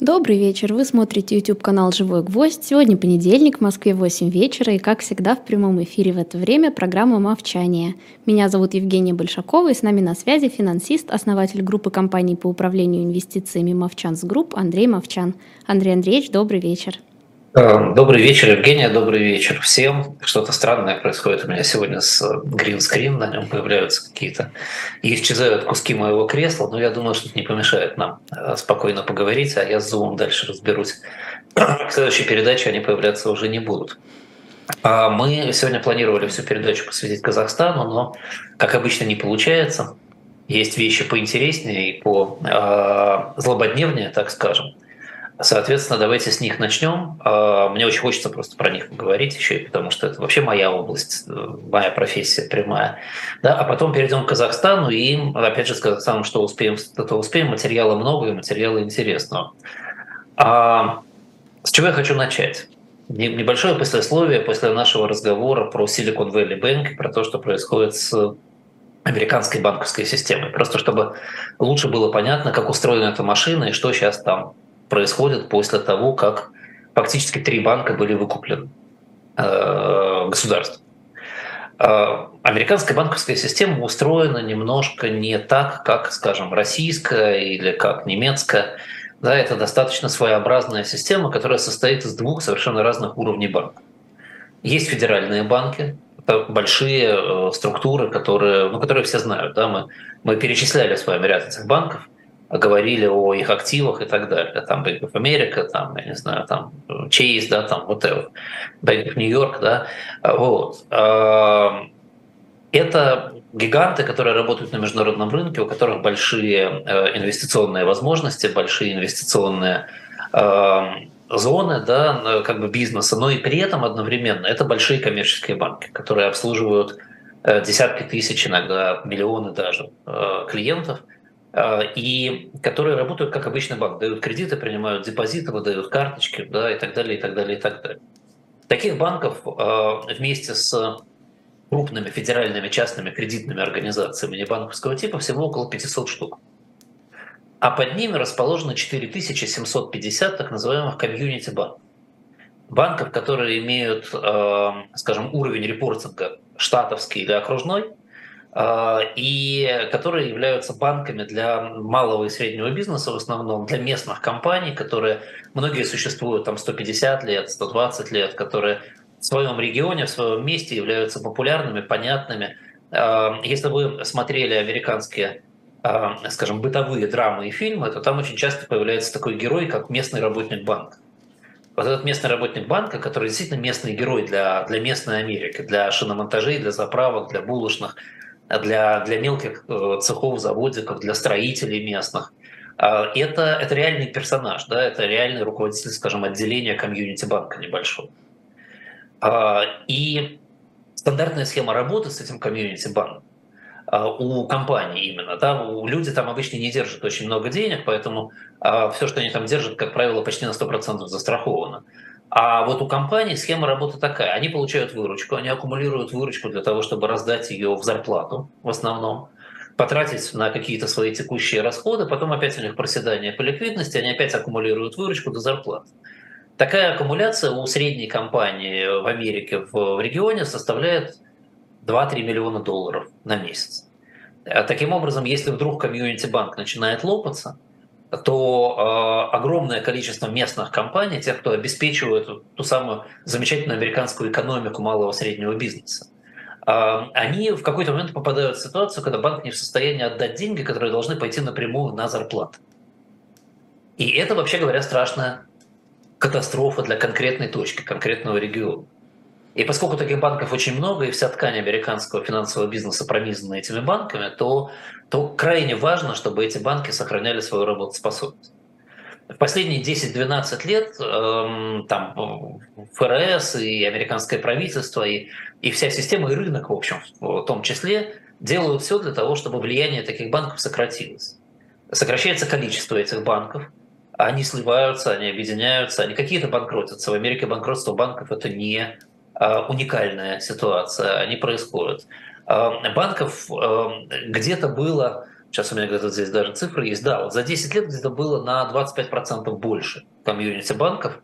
Добрый вечер. Вы смотрите YouTube-канал «Живой гвоздь». Сегодня понедельник, в Москве 8 вечера, и, как всегда, в прямом эфире в это время программа «Мовчание». Меня зовут Евгения Большакова, и с нами на связи финансист, основатель группы компаний по управлению инвестициями «Movchan's Group» Андрей Мовчан. Андрей Андреевич, добрый вечер. Эм, добрый вечер, Евгения, добрый вечер всем. Что-то странное происходит у меня сегодня с green screen, на нем появляются какие-то и исчезают куски моего кресла, но я думаю, что это не помешает нам э, спокойно поговорить, а я с Zoom дальше разберусь. В следующей передаче они появляться уже не будут. А мы сегодня планировали всю передачу посвятить Казахстану, но, как обычно, не получается. Есть вещи поинтереснее и по э, злободневнее, так скажем. Соответственно, давайте с них начнем. А, мне очень хочется просто про них поговорить еще, потому что это вообще моя область, э, моя профессия прямая. Да? А потом перейдем к Казахстану, и опять же с Казахстаном что успеем, то успеем. Материала много и материала интересного. А с чего я хочу начать? Небольшое послесловие после нашего разговора про Silicon Valley Bank, про то, что происходит с американской банковской системой. Просто чтобы лучше было понятно, как устроена эта машина и что сейчас там происходит после того, как фактически три банка были выкуплены э, государством. Э, американская банковская система устроена немножко не так, как, скажем, российская или как немецкая. Да, это достаточно своеобразная система, которая состоит из двух совершенно разных уровней банков. Есть федеральные банки, это большие э, структуры, которые, ну, которые все знают. Да? Мы, мы перечисляли с вами ряд этих банков говорили о их активах и так далее. Там Bank of America, там, я не знаю, там Chase, да, там whatever, Bank of New York, да, вот. Это гиганты, которые работают на международном рынке, у которых большие э, инвестиционные возможности, большие инвестиционные зоны, да, как бы бизнеса, но и при этом одновременно это большие коммерческие банки, которые обслуживают э, десятки тысяч, иногда миллионы даже э, клиентов – и которые работают как обычный банк, дают кредиты, принимают депозиты, выдают карточки, да, и так далее, и так далее, и так далее. Таких банков а, вместе с крупными федеральными частными кредитными организациями небанковского типа всего около 500 штук. А под ними расположено 4750 так называемых комьюнити банков. Банков, которые имеют, а, скажем, уровень репортинга штатовский или окружной – а, и которые являются банками для малого и среднего бизнеса в основном, для местных компаний, которые многие существуют там 150 лет, 120 лет, которые в своем регионе, в своем месте являются популярными, понятными. А, если вы смотрели американские а, скажем, бытовые драмы и фильмы, то там очень часто появляется такой герой, как местный работник банка. Вот этот местный работник банка, который действительно местный герой для, для местной Америки, для шиномонтажей, для заправок, для булочных – для, для мелких э, цехов, заводиков, для строителей местных. А, это, это реальный персонаж, да, это реальный руководитель, скажем, отделения комьюнити-банка небольшого. А, и стандартная схема работы с этим комьюнити-банком а, у компании именно, да, у люди там обычно не держат очень много денег, поэтому все, что они там держат, как правило, почти на 100% застраховано. А вот у компании схема работы такая. Они получают выручку, они аккумулируют выручку для того, чтобы раздать ее в зарплату в основном, потратить на какие-то свои текущие расходы, потом опять у них проседание по ликвидности, они опять аккумулируют выручку до зарплаты. Такая аккумуляция у средней компании в Америке в регионе составляет 2-3 миллиона долларов на месяц. Таким образом, если вдруг комьюнити-банк начинает лопаться – то э, огромное количество местных компаний, тех, кто обеспечивает ту, самую замечательную американскую экономику малого и среднего бизнеса, э, они в какой-то момент попадают в ситуацию, когда банк не в состоянии отдать деньги, которые должны пойти напрямую на зарплату. И это, вообще говоря, страшная катастрофа для конкретной точки, конкретного региона. И поскольку таких банков очень много, и вся ткань американского финансового бизнеса пронизана этими банками, то, то крайне важно, чтобы эти банки сохраняли свою работоспособность. В последние 10-12 лет эм, там ФРС и американское правительство, и, и вся система, и рынок, в общем, в том числе, делают все для того, чтобы влияние таких банков сократилось. Сокращается количество этих банков, они сливаются, они объединяются, они какие-то банкротятся. В Америке банкротство банков – это не уникальная ситуация, они происходят. А, банков а, где-то было сейчас у меня где-то здесь даже цифры есть, да, вот за 10 лет где-то было на 25% больше комьюнити банков,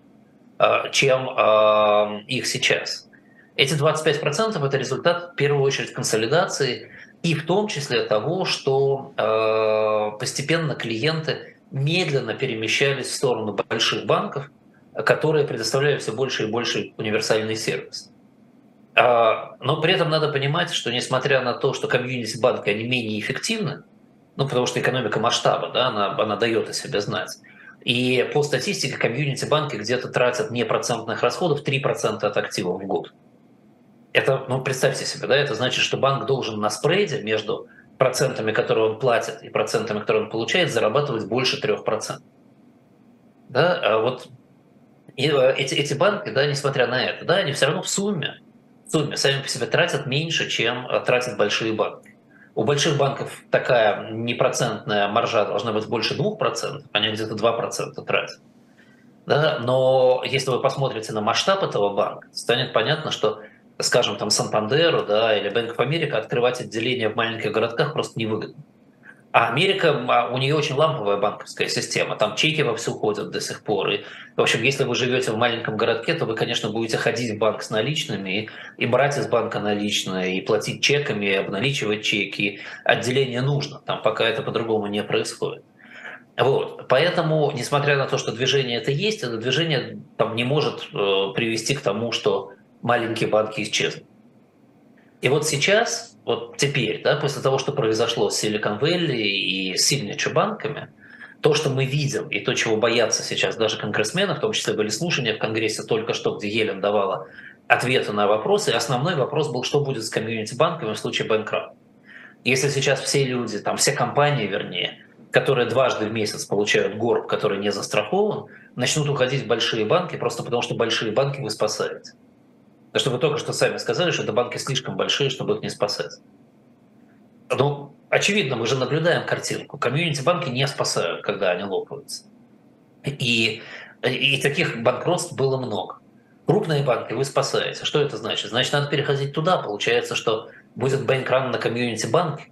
э, чем э, их сейчас. Эти 25% это результат в первую очередь консолидации и в том числе того, что э, постепенно клиенты медленно перемещались в сторону больших банков, которые предоставляют все больше и больше универсальный сервис. А, но при этом надо понимать, что несмотря на то, что комьюнити-банки, они менее эффективны, ну, потому что экономика масштаба, да, она, она дает о себе знать. И по статистике комьюнити-банки где-то тратят не процентных расходов 3% от активов в год. Это, ну, представьте себе, да, это значит, что банк должен на спрейде между процентами, которые он платит, и процентами, которые он получает, зарабатывать больше 3%. Да, а вот и э, эти, эти банки, да, несмотря на это, да, они все равно в сумме, в сумме сами по себе тратят меньше, чем э, тратят большие банки. У больших банков такая непроцентная маржа должна быть больше 2%, они где-то 2% тратят. Да? Но если вы посмотрите на масштаб этого банка, станет понятно, что скажем, там Сантандеру да, или Bank of America открывать отделения в маленьких городках просто невыгодно. А Америка, а у нее очень ламповая банковская система, там чеки вовсю ходят до сих пор. И, в общем, если вы живете в маленьком городке, то вы, конечно, будете ходить в банк с наличными и, брать из банка наличные, и платить чеками, и обналичивать чеки. Отделение нужно, там пока это по-другому не происходит. Вот. Поэтому, несмотря на то, что движение это есть, это движение там, не может э, привести к тому, что маленькие банки исчезнут. И вот сейчас, вот теперь, да, после того, что произошло с Silicon Valley и Signature банками, то, что мы видим, и то, чего боятся сейчас даже конгрессмены, в том числе были слушания в Конгрессе только что, где Елен давала ответы на вопросы, и основной вопрос был, что будет с комьюнити-банками в случае банкра. Если сейчас все люди, там все компании, вернее, которые дважды в месяц получают горб, который не застрахован, начнут уходить в большие банки просто потому, что большие банки вы спасаете. Потому что вы только что сами сказали, что это банки слишком большие, чтобы их не спасать. Ну, очевидно, мы же наблюдаем картинку. Комьюнити-банки не спасают, когда они лопаются. И, и таких банкротств было много. Крупные банки вы спасаете. Что это значит? Значит, надо переходить туда. Получается, что будет бэнкран на комьюнити-банке.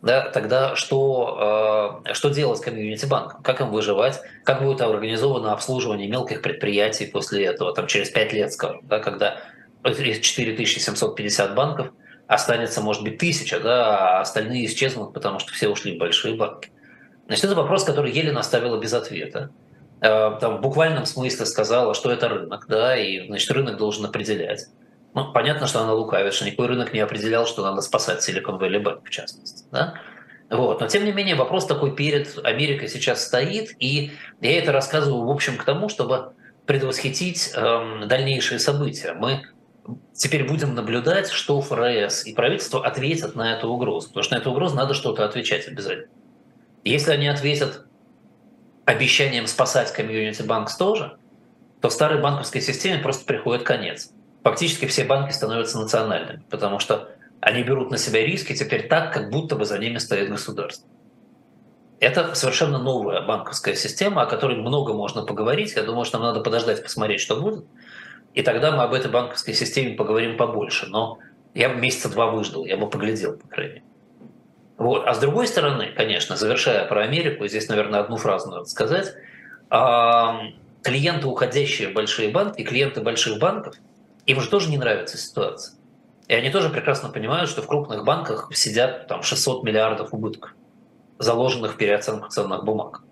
Да, тогда что, э, что делать комьюнити-банком? Как им выживать? Как будет организовано обслуживание мелких предприятий после этого, там, через 5 лет, скажем, да, когда 4750 банков, останется, может быть, тысяча, да, а остальные исчезнут, потому что все ушли в большие банки. Значит, это вопрос, который Елена оставила без ответа. Э, там в буквальном смысле сказала, что это рынок, да, и, значит, рынок должен определять. Ну, понятно, что она лукавит, что никакой рынок не определял, что надо спасать Silicon Valley Bank, в частности, да. Вот. Но, тем не менее, вопрос такой перед Америкой сейчас стоит, и я это рассказываю, в общем, к тому, чтобы предвосхитить эм, дальнейшие события. Мы теперь будем наблюдать, что ФРС и правительство ответят на эту угрозу. Потому что на эту угрозу надо что-то отвечать обязательно. Если они ответят обещанием спасать комьюнити банкс тоже, то старой банковской системе просто приходит конец. Фактически все банки становятся национальными, потому что они берут на себя риски теперь так, как будто бы за ними стоит государство. Это совершенно новая банковская система, о которой много можно поговорить. Я думаю, что нам надо подождать, посмотреть, что будет. И тогда мы об этой банковской системе поговорим побольше. Но я бы месяца два выждал, я бы поглядел, по крайней мере. Вот. А с другой стороны, конечно, завершая про Америку, здесь, наверное, одну фразу надо сказать. Клиенты, уходящие в большие банки, клиенты больших банков, им же тоже не нравится ситуация. И они тоже прекрасно понимают, что в крупных банках сидят там 600 миллиардов убытков, заложенных в переоценку ценных бумаг.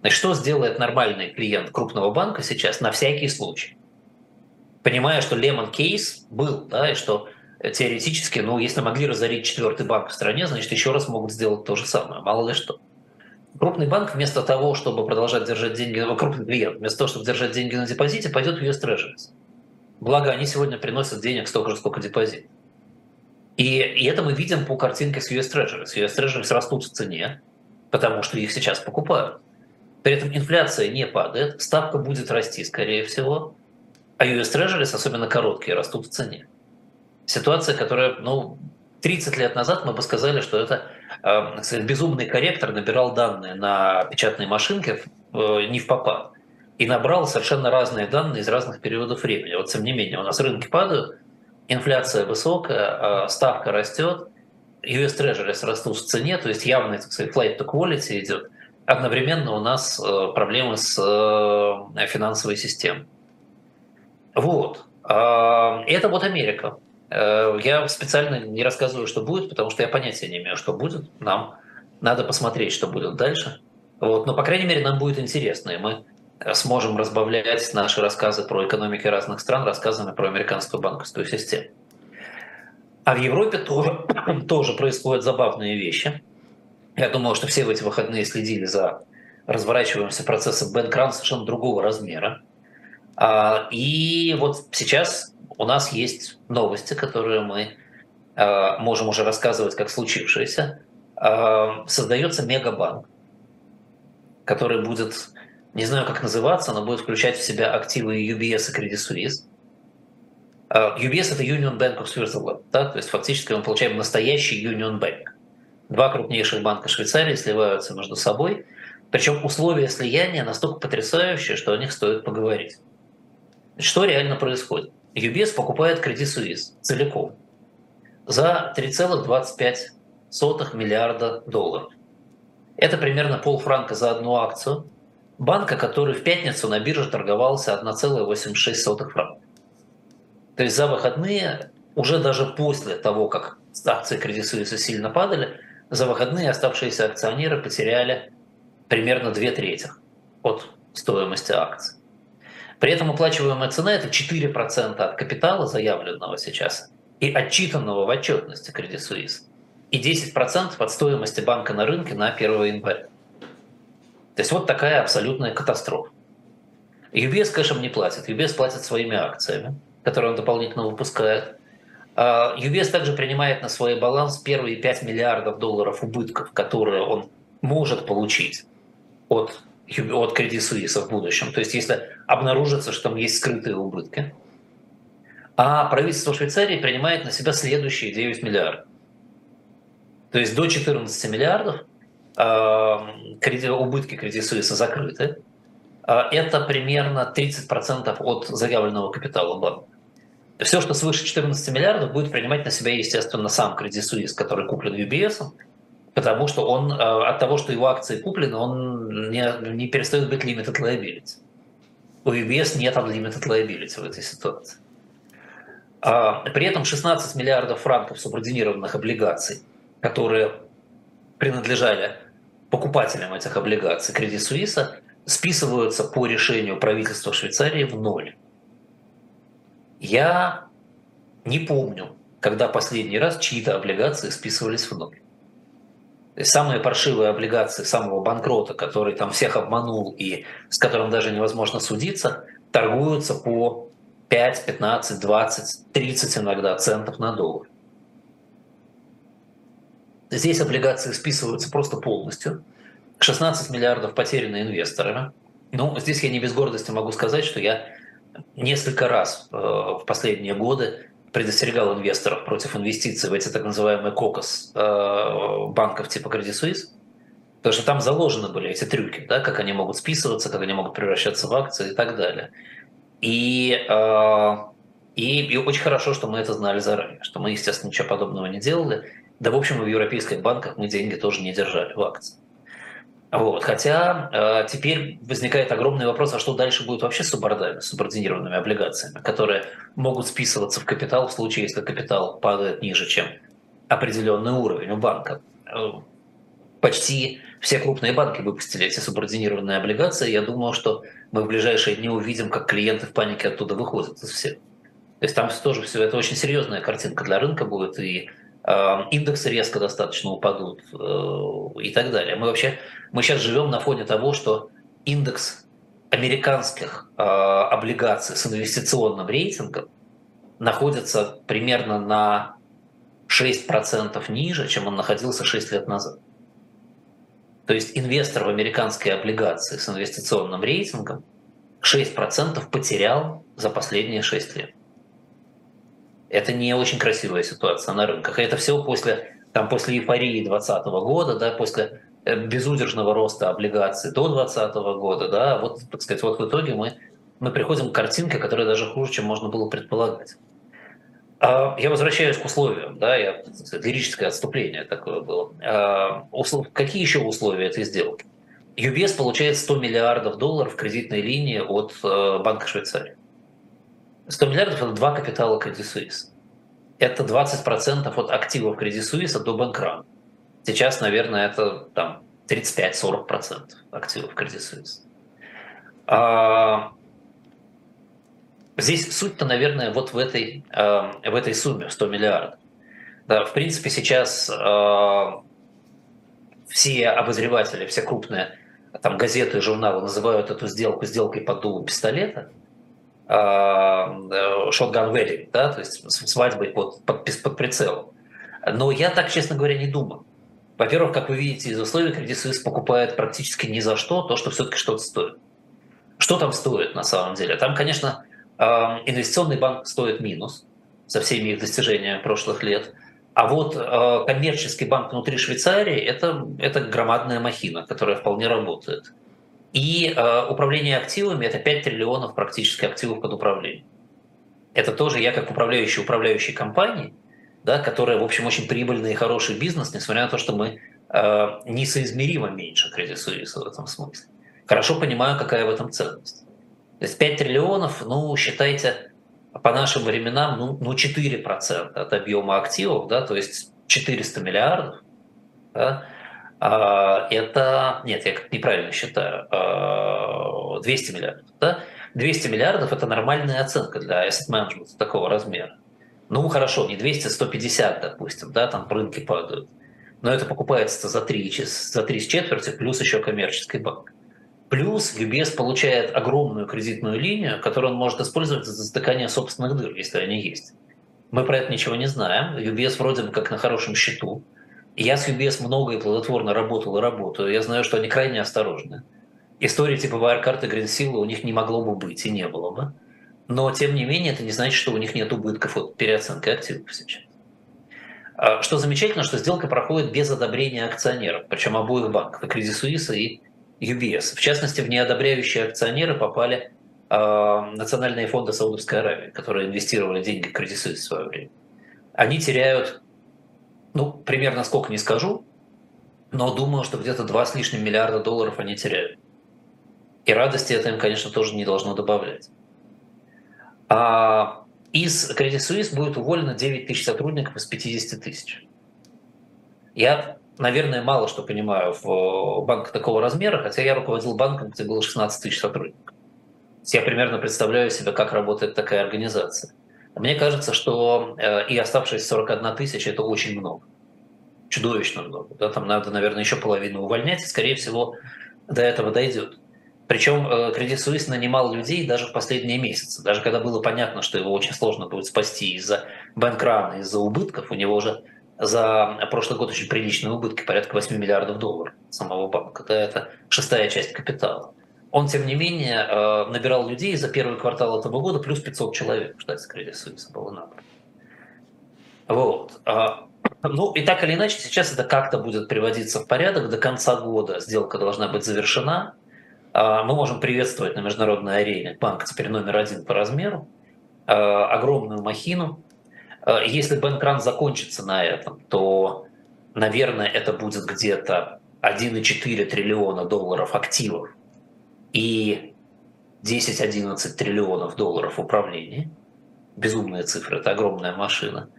Значит, что сделает нормальный клиент крупного банка сейчас на всякий случай? Понимая, что Лемон кейс был, да, и что теоретически, ну, если могли разорить четвертый банк в стране, значит, еще раз могут сделать то же самое, мало ли что. Крупный банк вместо того, чтобы продолжать держать деньги, ну, крупный клиент, вместо того, чтобы держать деньги на депозите, пойдет в US Treasuries. Благо, они сегодня приносят денег столько же, сколько депозит. И, и это мы видим по картинке с US Treasuries. US Treasuries растут в цене, потому что их сейчас покупают. При этом инфляция не падает, ставка будет расти, скорее всего, а US Treasuries, особенно короткие, растут в цене. Ситуация, которая, ну, 30 лет назад мы бы сказали, что это э, безумный корректор набирал данные на печатной машинке э, не в попад и набрал совершенно разные данные из разных периодов времени. Вот тем не менее, у нас рынки падают, инфляция высокая, э, ставка растет, US Treasuries растут в цене, то есть явный, так сказать, flight to quality идет. Одновременно у нас э, проблемы с э, финансовой системой. Вот. А, это вот Америка. Э, я специально не рассказываю, что будет, потому что я понятия не имею, что будет. Нам надо посмотреть, что будет дальше. Вот. Но, по крайней мере, нам будет интересно, и мы сможем разбавлять наши рассказы про экономики разных стран рассказами про американскую банковскую систему. А в Европе тоже, тоже происходят забавные вещи. Я думал, что все в эти выходные следили за разворачивающимся процессом Бэнкран совершенно другого размера. А, и вот сейчас у нас есть новости, которые мы а, можем уже рассказывать как случившееся. А, создается мегабанк, который будет, не знаю как называться, но будет включать в себя активы UBS и Credit Suisse. UBS это Union Bank of Switzerland, да? то есть фактически мы получаем настоящий Union Bank. Два крупнейших банка Швейцарии сливаются между собой, причем условия слияния настолько потрясающие, что о них стоит поговорить. Что реально происходит? UBS покупает Credit Suisse целиком за 3,25 миллиарда долларов. Это примерно полфранка за одну акцию банка, который в пятницу на бирже торговался 1,86 франка. То есть за выходные, уже даже после того, как акции Credit Suisse сильно падали, за выходные оставшиеся акционеры потеряли примерно две трети от стоимости акций. При этом уплачиваемая цена – это 4% от капитала, заявленного сейчас, и отчитанного в отчетности Credit Suisse, и 10% от стоимости банка на рынке на 1 января. То есть вот такая абсолютная катастрофа. UBS кэшем не платит, UBS платит своими акциями, которые он дополнительно выпускает. UBS а также принимает на свой баланс первые 5 миллиардов долларов убытков, которые он может получить от от Credit Suisse в будущем. То есть если обнаружится, что там есть скрытые убытки. А правительство Швейцарии принимает на себя следующие 9 миллиардов. То есть до 14 миллиардов э, убытки Credit Suisse закрыты. Э, это примерно 30% от заявленного капитала банка. Все, что свыше 14 миллиардов, будет принимать на себя, естественно, сам Credit Suisse, который куплен UBS, потому что он э, от того, что его акции куплены, он не, не перестает быть limited liability. У UBS нет unlimited liability в этой ситуации. А, при этом 16 миллиардов франков субординированных облигаций, которые принадлежали покупателям этих облигаций Credit Suisse, списываются по решению правительства Швейцарии в ноль. Я не помню, когда последний раз чьи-то облигации списывались в ноль самые паршивые облигации самого банкрота, который там всех обманул и с которым даже невозможно судиться, торгуются по 5, 15, 20, 30 иногда центов на доллар. Здесь облигации списываются просто полностью. 16 миллиардов потеряны инвесторами. Ну, здесь я не без гордости могу сказать, что я несколько раз э, в последние годы предостерегал инвесторов против инвестиций в эти так называемые кокос э, банков типа Credit Suisse, потому что там заложены были эти трюки, да, как они могут списываться, как они могут превращаться в акции и так далее. И, э, и, и очень хорошо, что мы это знали заранее, что мы, естественно, ничего подобного не делали. Да, в общем, в европейских банках мы деньги тоже не держали в акции. Вот. Хотя э, теперь возникает огромный вопрос, а что дальше будет вообще с субординированными облигациями, которые могут списываться в капитал в случае, если капитал падает ниже, чем определенный уровень у банка. Э, почти все крупные банки выпустили эти субординированные облигации. Я думаю, что мы в ближайшие дни увидим, как клиенты в панике оттуда выходят из всех. То есть там тоже все это очень серьезная картинка для рынка будет, и индексы резко достаточно упадут э, и так далее. Мы вообще мы сейчас живем на фоне того, что индекс американских э, облигаций с инвестиционным рейтингом находится примерно на 6% ниже, чем он находился 6 лет назад. То есть инвестор в американские облигации с инвестиционным рейтингом 6% потерял за последние 6 лет это не очень красивая ситуация на рынках. Это все после, там, после эйфории 2020 года, да, после э, безудержного роста облигаций до 2020 года, да, вот, так сказать, вот в итоге мы, мы приходим к картинке, которая даже хуже, чем можно было предполагать. А, я возвращаюсь к условиям, да, я, лирическое отступление такое было. А, услов, какие еще условия этой сделки? UBS получает 100 миллиардов долларов кредитной линии от э, Банка Швейцарии. 100 миллиардов – это два капитала Credit Suisse. Это 20% от активов Credit Suisse до банкрана. Сейчас, наверное, это там 35-40% активов Credit Suisse. А, здесь суть-то, наверное, вот в этой, э, в этой сумме 100 миллиардов. Да, в принципе, сейчас э, все обозреватели, все крупные там газеты журналы называют эту сделку сделкой под дулом пистолета, шотган uh, wedding, да, то есть свадьбой под, под, под прицелом. Но я так, честно говоря, не думаю. Во-первых, как вы видите из условий, Credit Suisse покупает практически ни за что то, что все-таки что-то стоит. Что там стоит на самом деле? Там, конечно, инвестиционный банк стоит минус со всеми их достижениями прошлых лет. А вот э, коммерческий банк внутри Швейцарии это, это громадная махина, которая вполне работает. И э, управление активами это 5 триллионов практически активов под управлением. Это тоже я как управляющий управляющей компании, да, которая, в общем, очень прибыльный и хороший бизнес, несмотря на то, что мы э, несоизмеримо меньше Credit Suisse в этом смысле. Хорошо понимаю, какая в этом ценность. То есть 5 триллионов, ну, считайте, по нашим временам ну, ну 4% от объема активов, да, то есть 400 миллиардов, да, это, нет, я неправильно считаю, 200 а, миллиардов, да, 200 миллиардов – это нормальная оценка для asset management такого размера. Ну, хорошо, не 200, 150, допустим, да, там рынки падают. Но это покупается за 3, за 3 с четверти, плюс еще коммерческий банк. Плюс UBS получает огромную кредитную линию, которую он может использовать за затыкание собственных дыр, если они есть. Мы про это ничего не знаем. UBS вроде бы как на хорошем счету. Я с UBS много и плодотворно работал и работаю. Я знаю, что они крайне осторожны. Истории типа Wirecard и Greensill у них не могло бы быть и не было бы. Но, тем не менее, это не значит, что у них нет убытков от переоценки активов сейчас. А, что замечательно, что сделка проходит без одобрения акционеров, причем обоих банков, и Credit Suisse, и UBS. В частности, в неодобряющие акционеры попали э, национальные фонды Саудовской Аравии, которые инвестировали деньги в Credit Suisse в свое время. Они теряют, ну, примерно сколько не скажу, но думаю, что где-то 2 с лишним миллиарда долларов они теряют. И радости это им, конечно, тоже не должно добавлять. А из Credit Suisse будет уволено 9 тысяч сотрудников из 50 тысяч. Я наверное, мало что понимаю в э, банках такого размера, хотя я руководил банком, где было 16 тысяч сотрудников. Я примерно представляю себе, как работает такая организация. Мне кажется, что э, и оставшиеся 41 тысяча – это очень много. Чудовищно много. Да? Там надо, наверное, еще половину увольнять, и, скорее всего, до этого дойдет. Причем э, Credit Suisse нанимал людей даже в последние месяцы. Даже когда было понятно, что его очень сложно будет спасти из-за банкрана, из-за убытков, у него уже за прошлый год очень приличные убытки, порядка 8 миллиардов долларов самого банка. Да, это шестая часть капитала. Он, тем не менее, э, набирал людей за первый квартал этого года плюс 500 человек в штате Credit Suisse было набрано. Вот. А, ну и так или иначе, сейчас это как-то будет приводиться в порядок. До конца года сделка должна быть завершена. А, мы можем приветствовать на международной арене банк теперь номер один по размеру, а, огромную махину, если Бэнкран закончится на этом, то, наверное, это будет где-то 1,4 триллиона долларов активов и 10-11 триллионов долларов управления. Безумная цифра, это огромная машина.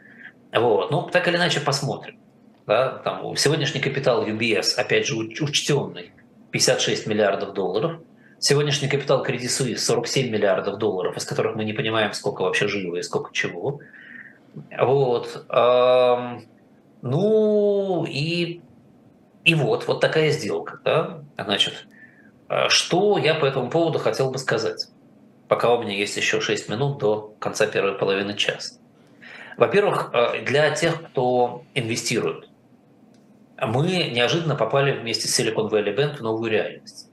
Вот. Ну, так или иначе, посмотрим. Да, там, сегодняшний капитал UBS, опять же, учтенный, 56 миллиардов долларов. Сегодняшний капитал Credit Suisse 47 миллиардов долларов, из которых мы не понимаем, сколько вообще живо и сколько чего. Вот. Ну и, и вот, вот такая сделка. Да? Значит, что я по этому поводу хотел бы сказать, пока у меня есть еще 6 минут до конца первой половины часа. Во-первых, а, для тех, кто инвестирует, мы неожиданно попали вместе с Silicon Valley Bank в новую реальность.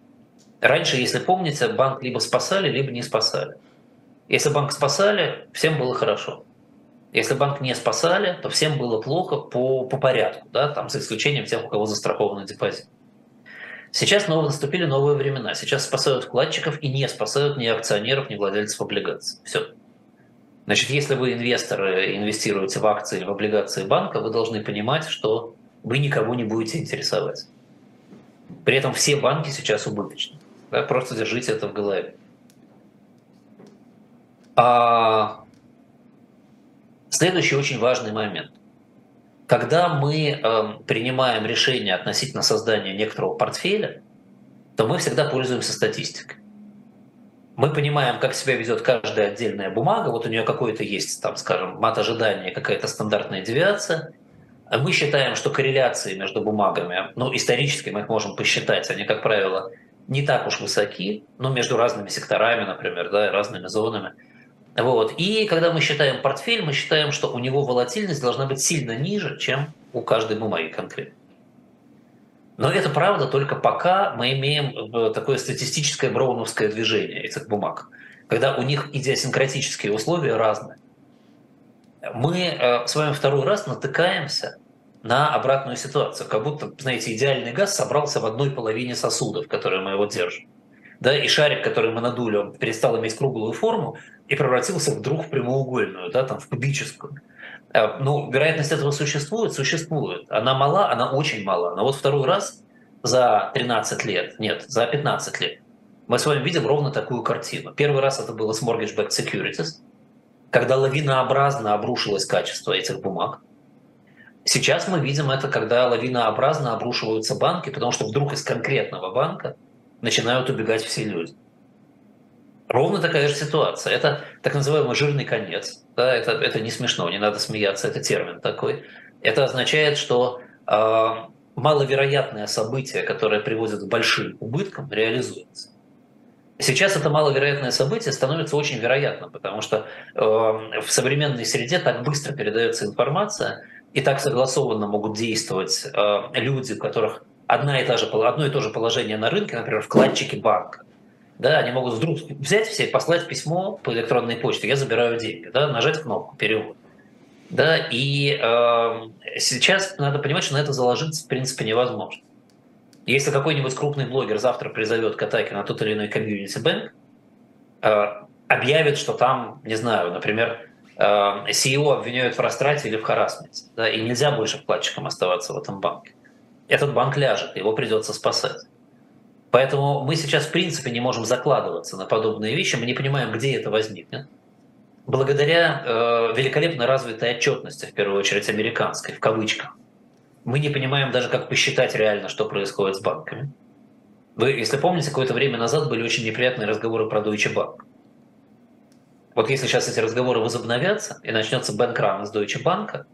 Раньше, если помните, банк либо спасали, либо не спасали. Если банк спасали, всем было хорошо. Если банк не спасали, то всем было плохо по, по порядку, да, там, за исключением тех, у кого застрахованы депозит. Сейчас снова наступили новые времена. Сейчас спасают вкладчиков и не спасают ни акционеров, ни владельцев облигаций. Все. Значит, если вы инвесторы, инвестируете в акции в облигации банка, вы должны понимать, что вы никого не будете интересовать. При этом все банки сейчас убыточны. Да, просто держите это в голове. А следующий очень важный момент. Когда мы э, принимаем решение относительно создания некоторого портфеля, то мы всегда пользуемся статистикой. Мы понимаем, как себя ведет каждая отдельная бумага. Вот у нее какой-то есть, там, скажем, мат ожидания, какая-то стандартная девиация. Мы считаем, что корреляции между бумагами, ну, исторически мы их можем посчитать, они, как правило, не так уж высоки, но между разными секторами, например, да, разными зонами. Вот. И когда мы считаем портфель, мы считаем, что у него волатильность должна быть сильно ниже, чем у каждой бумаги конкретно. Но это правда только пока мы имеем э, такое статистическое броуновское движение этих бумаг, когда у них идиосинкратические условия разные. Мы э, с вами второй раз натыкаемся на обратную ситуацию, как будто, знаете, идеальный газ собрался в одной половине сосудов, которые мы его держим. Да, и шарик, который мы надули, он перестал иметь круглую форму и превратился вдруг в прямоугольную, да, там, в кубическую. Э, ну, вероятность этого существует? Существует. Она мала, она очень мала. Но вот второй раз за 13 лет, нет, за 15 лет, мы с вами видим ровно такую картину. Первый раз это было с Mortgage Backed Securities, когда лавинообразно обрушилось качество этих бумаг. Сейчас мы видим это, когда лавинообразно обрушиваются банки, потому что вдруг из конкретного банка начинают убегать все люди. Ровно такая же ситуация. Это так называемый жирный конец. Да, это, это не смешно, не надо смеяться, это термин такой. Это означает, что э, маловероятное событие, которое приводит к большим убыткам, реализуется. Сейчас это маловероятное событие становится очень вероятным, потому что э, в современной среде так быстро передается информация, и так согласованно могут действовать э, люди, у которых одна и та же, одно и то же положение на рынке, например, вкладчики банка. Да, они могут вдруг взять все, послать письмо по электронной почте, я забираю деньги, да, нажать кнопку перевод. Да, и э, сейчас надо понимать, что на это заложиться в принципе невозможно. Если какой-нибудь крупный блогер завтра призовет к атаке на тот или иной комьюнити бэнк, э, объявит, что там, не знаю, например, э, CEO обвиняют в растрате или в харасменте, да, и нельзя больше вкладчикам оставаться в этом банке. Этот банк ляжет, его придется спасать. Поэтому мы сейчас, в принципе, не можем закладываться на подобные вещи, мы не понимаем, где это возникнет. Благодаря э, великолепно развитой отчетности, в первую очередь американской, в кавычках, мы не понимаем даже, как посчитать реально, что происходит с банками. Вы, если помните, какое-то время назад были очень неприятные разговоры про Deutsche Bank. Вот если сейчас эти разговоры возобновятся и начнется бэнкран из Deutsche Bank,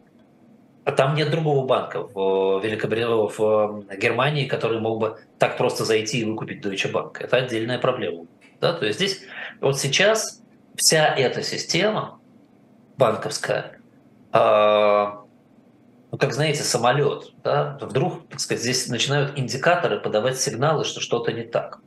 а там нет другого банка в, Великобритании, в Германии, который мог бы так просто зайти и выкупить Deutsche Bank. Это отдельная проблема. Да? То есть здесь вот сейчас вся эта система банковская, э, ну, как знаете, самолет, да, вдруг, так сказать, здесь начинают индикаторы подавать сигналы, что что-то не так.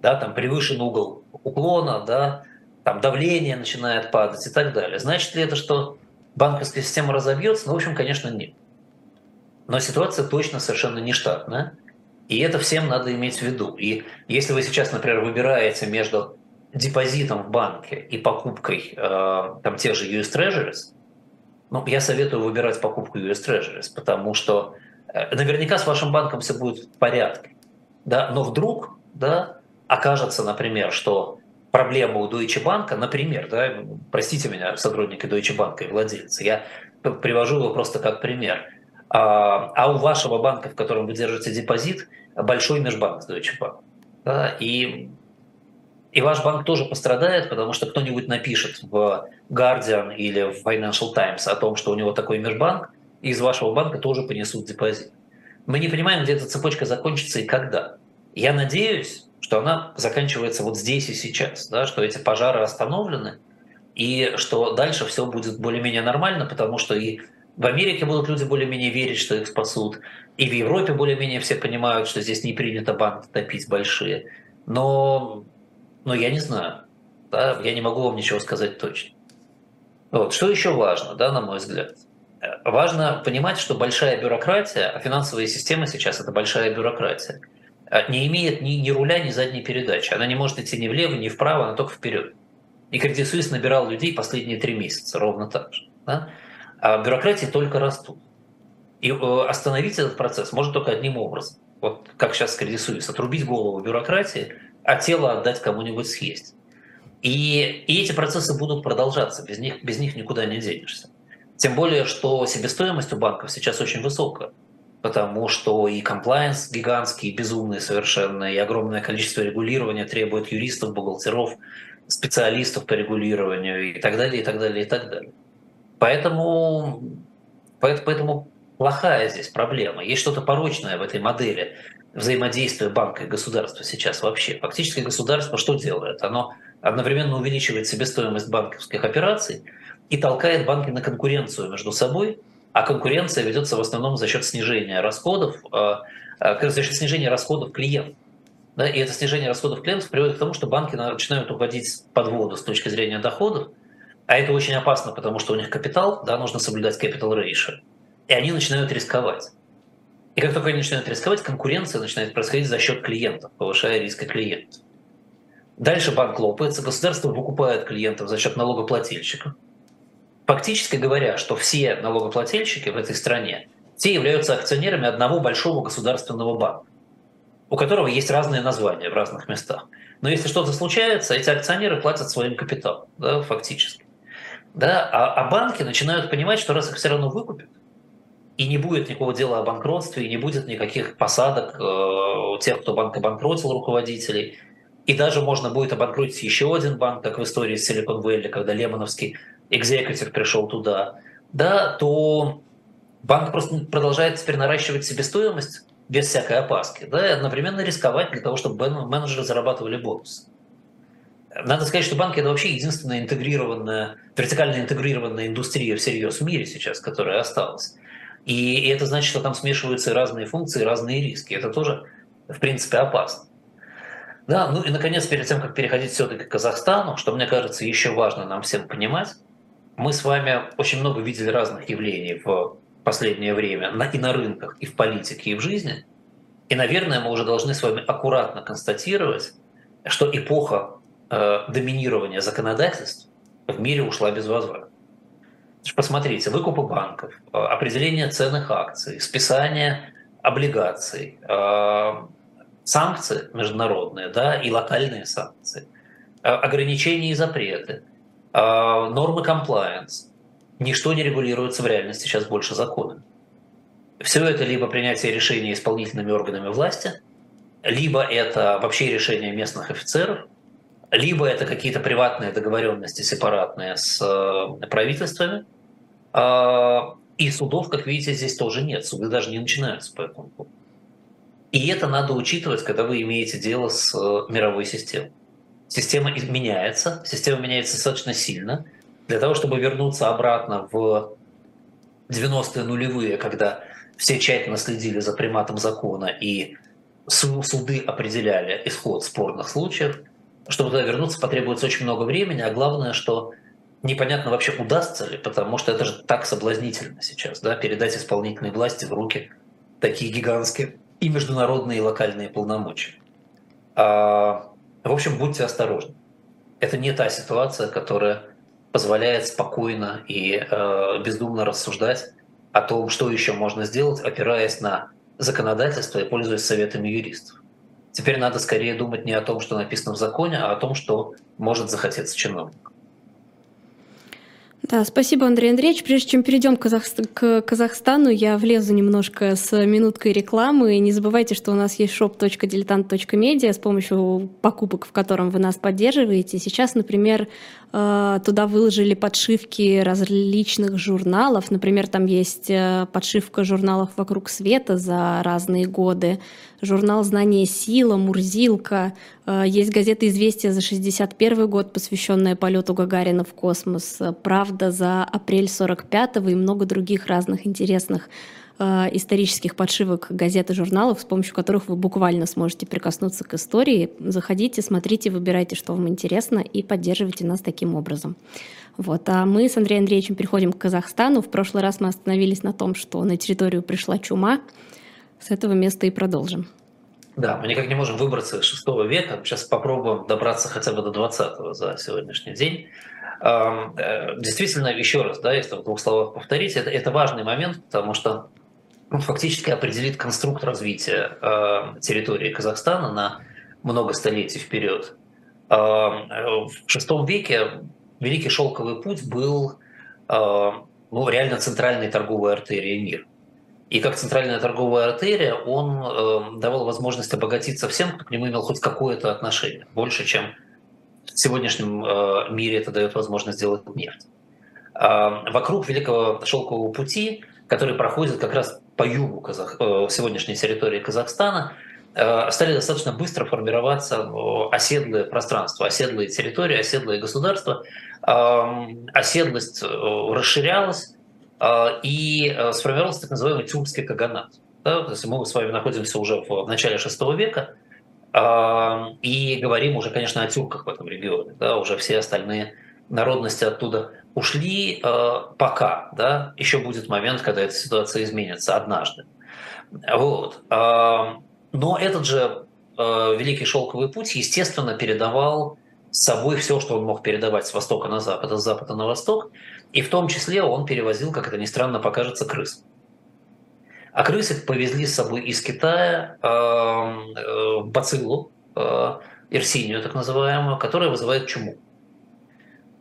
Да, там превышен угол уклона, да, там давление начинает падать и так далее. Значит ли это, что банковская система разобьется? Ну, в общем, конечно, нет. Но ситуация точно совершенно нештатная. И это всем надо иметь в виду. И если вы сейчас, например, выбираете между депозитом в банке и покупкой э, там тех же US Treasuries, ну, я советую выбирать покупку US Treasuries, потому что э, наверняка с вашим банком все будет в порядке. Да? Но вдруг да, окажется, например, что проблема у Deutsche Bank, например, да, простите меня, сотрудники Deutsche Bank и владельцы, я привожу его просто как пример, а, а у вашего банка, в котором вы держите депозит, большой межбанк Deutsche Bank. Да, и, и ваш банк тоже пострадает, потому что кто-нибудь напишет в Guardian или в Financial Times о том, что у него такой межбанк, и из вашего банка тоже понесут депозит. Мы не понимаем, где эта цепочка закончится и когда. Я надеюсь, что она заканчивается вот здесь и сейчас, да, что эти пожары остановлены, и что дальше все будет более-менее нормально, потому что и в Америке будут люди более-менее верить, что их спасут, и в Европе более-менее все понимают, что здесь не принято банк топить большие. Но, но я не знаю, да, я не могу вам ничего сказать точно. Вот. Что еще важно, да, на мой взгляд? Важно понимать, что большая бюрократия, а финансовая система сейчас это большая бюрократия – не имеет ни, ни руля, ни задней передачи. Она не может идти ни влево, ни вправо, она только вперед. И Credit Suisse набирал людей последние три месяца, ровно так же. Да? А бюрократии только растут. И э, остановить этот процесс может только одним образом. Вот как сейчас Credit Suisse, отрубить голову бюрократии, а тело отдать кому-нибудь съесть. И, и эти процессы будут продолжаться, без них, без них никуда не денешься. Тем более, что себестоимость у банков сейчас очень высокая, потому что и комплайенс гигантский, безумный совершенно, и огромное количество регулирования требует юристов, бухгалтеров, специалистов по регулированию и так далее, и так далее, и так далее. Поэтому, поэтому плохая здесь проблема. Есть что-то порочное в этой модели взаимодействия банка и государства сейчас вообще. Фактически государство что делает? Оно одновременно увеличивает себестоимость банковских операций и толкает банки на конкуренцию между собой, а конкуренция ведется в основном за счет снижения расходов, э, э, за счет снижения расходов клиентов. Да, и это снижение расходов клиентов приводит к тому, что банки начинают уходить под воду с точки зрения доходов, а это очень опасно, потому что у них капитал, да, нужно соблюдать capital ratio, и они начинают рисковать. И как только они начинают рисковать, конкуренция начинает происходить за счет клиентов, повышая риски клиентов. Дальше банк лопается, государство выкупает клиентов за счет налогоплательщиков. Фактически говоря, что все налогоплательщики в этой стране, все являются акционерами одного большого государственного банка у которого есть разные названия в разных местах. Но если что-то случается, эти акционеры платят своим капиталом, да, фактически. Да? А, а банки начинают понимать, что раз их все равно выкупят, и не будет никакого дела о банкротстве, и не будет никаких посадок э, у тех, кто банк обанкротил руководителей, и даже можно будет обанкротить еще один банк, как в истории с Silicon Valley, когда Лемоновский экзекутив пришел туда, да, то банк просто продолжает теперь наращивать себестоимость без всякой опаски, да, и одновременно рисковать для того, чтобы менеджеры зарабатывали бонус. Надо сказать, что банки – это вообще единственная интегрированная, вертикально интегрированная индустрия всерьез в мире сейчас, которая осталась. И, это значит, что там смешиваются разные функции, разные риски. Это тоже, в принципе, опасно. Да, ну и, наконец, перед тем, как переходить все-таки к Казахстану, что, мне кажется, еще важно нам всем понимать, мы с вами очень много видели разных явлений в последнее время и на рынках, и в политике, и в жизни. И, наверное, мы уже должны с вами аккуратно констатировать, что эпоха э, доминирования законодательств в мире ушла без возврата. Посмотрите, выкупы банков, э, определение ценных акций, списание облигаций, э, санкции международные да, и локальные санкции, ограничения и запреты, нормы комплайенс – ничто не регулируется в реальности сейчас больше законом. Все это либо принятие решений исполнительными органами власти, либо это вообще решение местных офицеров, либо это какие-то приватные договоренности сепаратные с э, правительствами. А, и судов, как видите, здесь тоже нет. Суды даже не начинаются по этому поводу. И это надо учитывать, когда вы имеете дело с э, мировой системой. Система меняется, система меняется достаточно сильно – для того, чтобы вернуться обратно в 90-е нулевые, когда все тщательно следили за приматом закона и суды определяли исход спорных случаев, чтобы туда вернуться, потребуется очень много времени, а главное, что непонятно вообще удастся ли, потому что это же так соблазнительно сейчас, да, передать исполнительной власти в руки такие гигантские и международные, и локальные полномочия. А, в общем, будьте осторожны. Это не та ситуация, которая позволяет спокойно и э, бездумно рассуждать о том, что еще можно сделать, опираясь на законодательство и пользуясь советами юристов. Теперь надо скорее думать не о том, что написано в законе, а о том, что может захотеться чиновнику. Да, спасибо, Андрей Андреевич. Прежде чем перейдем к, Казах... к Казахстану, я влезу немножко с минуткой рекламы. Не забывайте, что у нас есть shop.diletant.media, с помощью покупок, в котором вы нас поддерживаете. Сейчас, например, туда выложили подшивки различных журналов. Например, там есть э, подшивка журналов «Вокруг света» за разные годы, журнал «Знание сила», «Мурзилка». Э, есть газета «Известия» за 61 год, посвященная полету Гагарина в космос. «Правда» за апрель 45 и много других разных интересных э, исторических подшивок газет и журналов, с помощью которых вы буквально сможете прикоснуться к истории. Заходите, смотрите, выбирайте, что вам интересно, и поддерживайте нас таким образом. Вот. А мы с Андреем Андреевичем переходим к Казахстану. В прошлый раз мы остановились на том, что на территорию пришла чума. С этого места и продолжим. Да, мы никак не можем выбраться из шестого века. Сейчас попробуем добраться хотя бы до 20 за сегодняшний день. Э, действительно, еще раз, да, если в двух словах повторить, это, это важный момент, потому что он фактически определит конструкт развития э, территории Казахстана на много столетий вперед. Э, в шестом веке Великий Шелковый путь был ну, реально центральной торговой артерией мира. И как центральная торговая артерия он давал возможность обогатиться всем, кто к нему имел хоть какое-то отношение, больше, чем в сегодняшнем э, мире это дает возможность сделать нефть. А, вокруг Великого Шелкового пути, который проходит как раз по югу Казах... Э, сегодняшней территории Казахстана, э, стали достаточно быстро формироваться оседлые пространства, оседлые территории, оседлые государства. Оседлость расширялась, и сформировался так называемый тюркский каганат. Да, то есть мы с вами находимся уже в начале VI века, и говорим уже, конечно, о тюрках в этом регионе. Да, уже все остальные народности оттуда ушли а, пока. Да, еще будет момент, когда эта ситуация изменится однажды. Вот. Но этот же а, Великий Шелковый путь, естественно, передавал с собой все, что он мог передавать с востока на запад, а с запада на восток. И в том числе он перевозил, как это ни странно покажется, крыс. А крысы повезли с собой из Китая э, бациллу, э, ирсинию так называемую, которая вызывает чуму.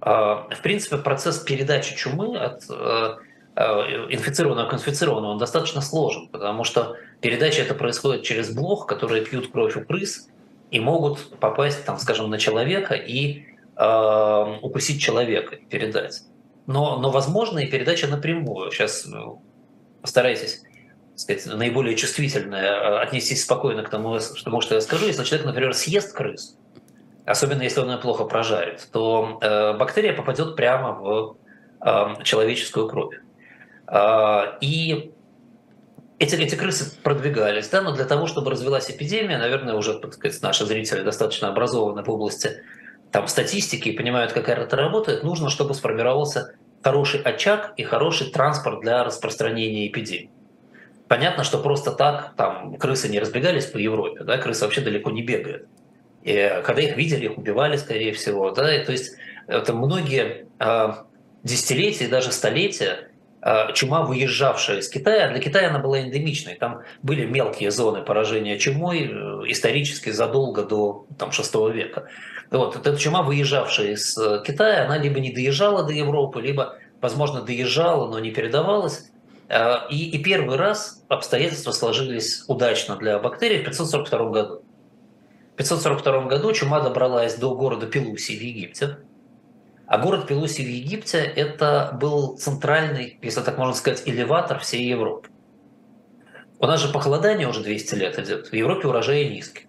Э, в принципе, процесс передачи чумы от э, э, инфицированного к инфицированному он достаточно сложен, потому что передача это происходит через блох, которые пьют кровь у крыс и могут попасть, там, скажем, на человека и э, укусить человека, передать. Но, но возможно и передача напрямую. Сейчас постарайтесь сказать, наиболее чувствительное, э, отнестись спокойно к тому, что я скажу. Если человек, например, съест крысу, особенно если он ее плохо прожарит, то э, бактерия попадет прямо в э, человеческую кровь. Э, и эти, эти крысы продвигались, да, но для того, чтобы развилась эпидемия, наверное, уже так сказать, наши зрители достаточно образованы в области там, статистики и понимают, как это работает, нужно, чтобы сформировался хороший очаг и хороший транспорт для распространения эпидемии. Понятно, что просто так там крысы не разбегались по Европе, да, крысы вообще далеко не бегают. И когда их видели, их убивали, скорее всего, да, и, то есть это многие э, десятилетия, даже столетия э, чума, выезжавшая из Китая, для Китая она была эндемичной. Там были мелкие зоны поражения чумой э, исторически задолго до там, VI века. Вот, эта чума, выезжавшая из э, Китая, она либо не доезжала до Европы, либо, возможно, доезжала, но не передавалась. Э, и, и первый раз обстоятельства сложились удачно для бактерий в 542 году. В 542 году чума добралась до города Пелуси в Египте. А город Пелуси в Египте – это был центральный, если так можно сказать, элеватор всей Европы. У нас же похолодание уже 200 лет идет, в Европе урожаи низкие.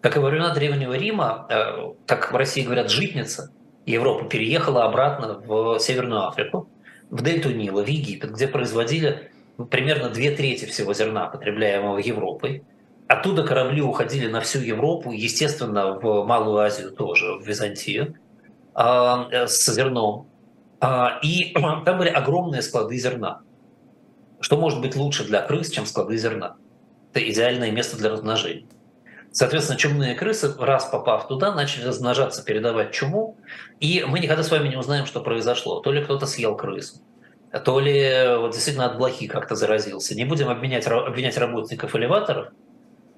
Как и во времена Древнего Рима, э, как в России говорят, житница, Европа переехала обратно в Северную Африку – в дельту Нила, в Египет, где производили примерно две трети всего зерна, потребляемого Европой. Оттуда корабли уходили на всю Европу, естественно, в Малую Азию тоже, в Византию, а, э, с зерном. А, и там были огромные склады зерна. Что может быть лучше для крыс, чем склады зерна? Это идеальное место для размножения. Соответственно, чумные крысы, раз попав туда, начали размножаться, передавать чуму, и мы никогда с вами не узнаем, что произошло. То ли кто-то съел крысу, то ли вот действительно от блохи как-то заразился. Не будем обменять, обвинять работников элеваторов,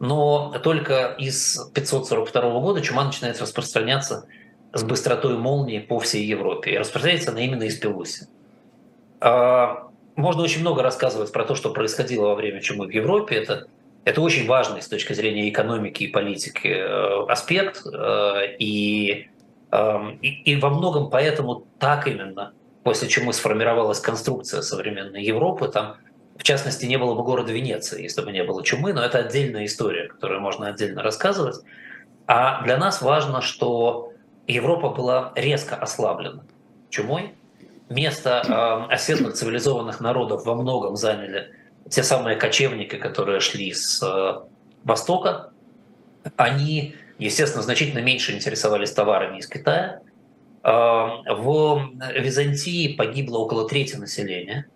но только из 542 года чума начинает распространяться с быстротой молнии по всей Европе. И распространяется она именно из Пелуси. А, можно очень много рассказывать про то, что происходило во время чумы в Европе. Это это очень важный с точки зрения экономики и политики э, аспект, э, и, эм, и, и во многом поэтому так именно, после чему сформировалась конструкция современной Европы, там, в частности, не было бы города Венеции, если бы не было чумы, но это отдельная история, которую можно отдельно рассказывать. А для нас важно, что Европа была резко ослаблена чумой. Место э, оседлых цивилизованных народов во многом заняли те самые кочевники, которые шли с э, Востока, они, естественно, значительно меньше интересовались товарами из Китая. Э, в Византии погибло около трети населения,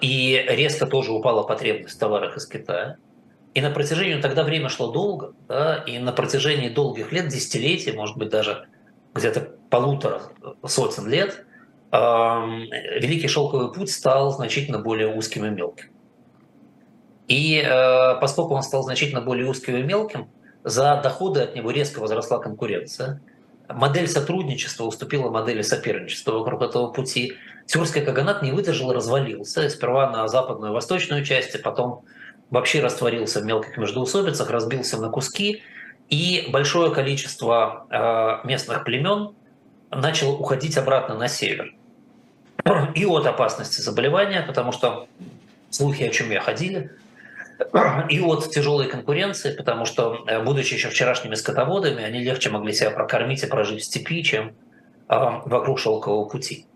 и резко тоже упала потребность в товарах из Китая. И на протяжении, тогда время шло долго, да, и на протяжении долгих лет, десятилетий, может быть, даже где-то полутора сотен лет, Великий Шелковый путь стал значительно более узким и мелким. И э, поскольку он стал значительно более узким и мелким, за доходы от него резко возросла конкуренция. Модель сотрудничества уступила модели соперничества вокруг этого пути. Тюркский Каганат не выдержал и развалился. Сперва на западную и восточную часть, потом вообще растворился в мелких междоусобицах, разбился на куски, и большое количество э, местных племен начало уходить обратно на север. И от опасности заболевания, потому что слухи о чуме ходили, и от тяжелой конкуренции, потому что, э, будучи еще вчерашними скотоводами, они легче могли себя прокормить и прожить в степи, чем а, вокруг шелкового пути.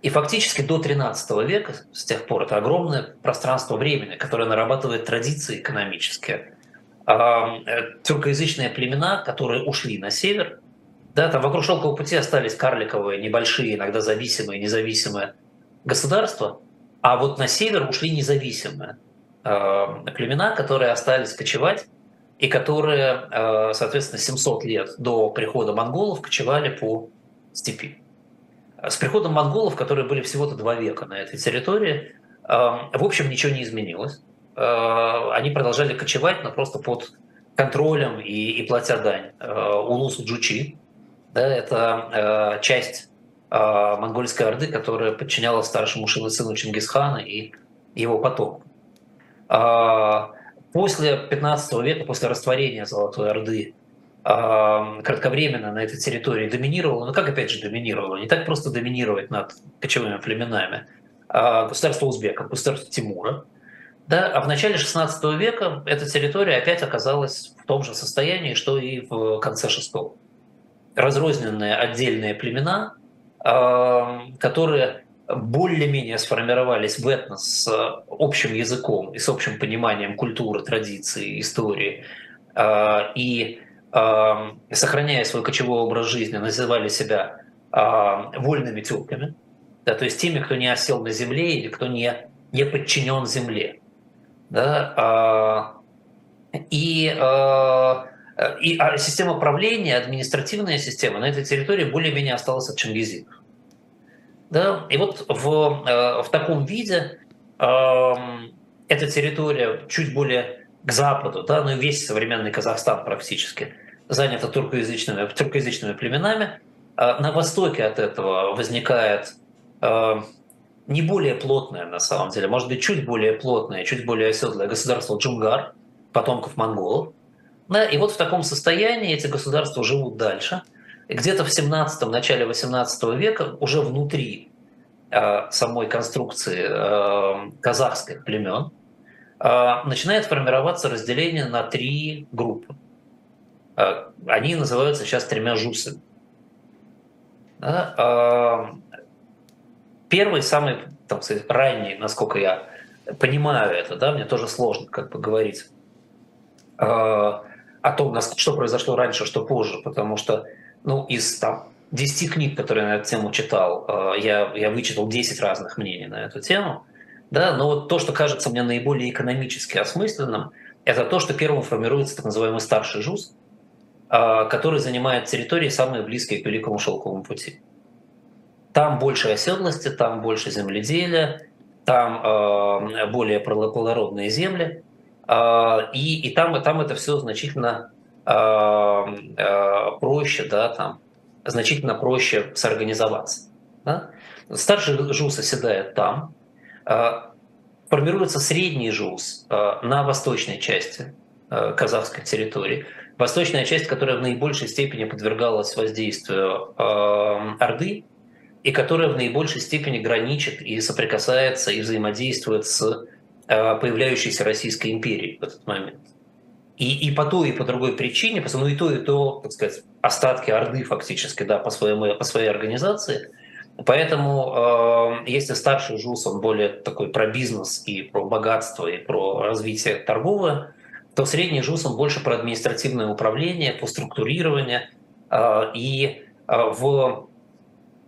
И фактически до 13 века, с тех пор, это огромное пространство времени, которое нарабатывает традиции экономические. А, э, тюркоязычные племена, которые ушли на север, да, там вокруг шелкового пути остались карликовые, небольшие, иногда зависимые, независимые государства, а вот на север ушли независимые. Э, племена, которые остались кочевать и которые, э, соответственно, 700 лет до прихода монголов кочевали по степи. С приходом монголов, которые были всего-то два века на этой территории, э, в общем, ничего не изменилось. Они продолжали кочевать, но просто под контролем и, и платя дань. Улусу Джучи, да, это часть монгольской орды, которая подчинялась старшему сыну Чингисхана и его потомкам. А, после 15 века, после растворения Золотой Орды, а, кратковременно на этой территории доминировало, ну как опять же доминировало, не так просто доминировать над кочевыми племенами, а государство узбеков, государство Тимура. Да, а в начале 16 века эта территория опять оказалась в том же состоянии, что и в конце 6 Разрозненные отдельные племена, которые более-менее сформировались в этнос с общим языком и с общим пониманием культуры, традиции, истории, а, и а, сохраняя свой кочевой образ жизни, называли себя а, вольными тюрками, да, то есть теми, кто не осел на земле или кто не, не подчинен земле. Да, и, и а система правления, административная система на этой территории более-менее осталась от чингизидов. Да? И вот в, э, в таком виде э, эта территория чуть более к западу, да, ну и весь современный Казахстан практически занята туркоязычными, туркоязычными племенами. А на востоке от этого возникает э, не более плотное, на самом деле, может быть, чуть более плотное, чуть более оседлое государство Джунгар, потомков монголов. Да, и вот в таком состоянии эти государства живут дальше – где-то в 17 начале 18 века уже внутри э, самой конструкции э, казахских племен э, начинает формироваться разделение на три группы. Они называются сейчас тремя жусами. Первый, самый там, ранний, насколько я понимаю это, да, мне тоже сложно как бы говорить о том, что произошло раньше, что позже, потому что ну, из там, 10 книг, которые я на эту тему читал, э, я, я вычитал 10 разных мнений на эту тему. Да, но вот то, что кажется мне наиболее экономически осмысленным, это то, что первым формируется так называемый старший ЖУЗ, э, который занимает территории, самые близкие к Великому Шелковому пути. Там больше оседлости, там больше земледелия, там э, более плодородные земли, и, и там, и там это все значительно проще, да, там, значительно проще сорганизоваться. Да? Старший ЖУС оседает там, а, формируется средний ЖУС на восточной части казахской территории. Восточная часть, которая в наибольшей степени подвергалась воздействию Орды, и которая в наибольшей степени граничит и соприкасается и взаимодействует с появляющейся Российской империей в этот момент. И, и по той, и по другой причине, потому ну и то, и то, так сказать, остатки Орды фактически, да, по, своему, по своей организации. Поэтому, э, если старший ЖУС, он более такой про бизнес и про богатство, и про развитие торговое, то средний ЖУС, он больше про административное управление, по структурированию. Э, и э, в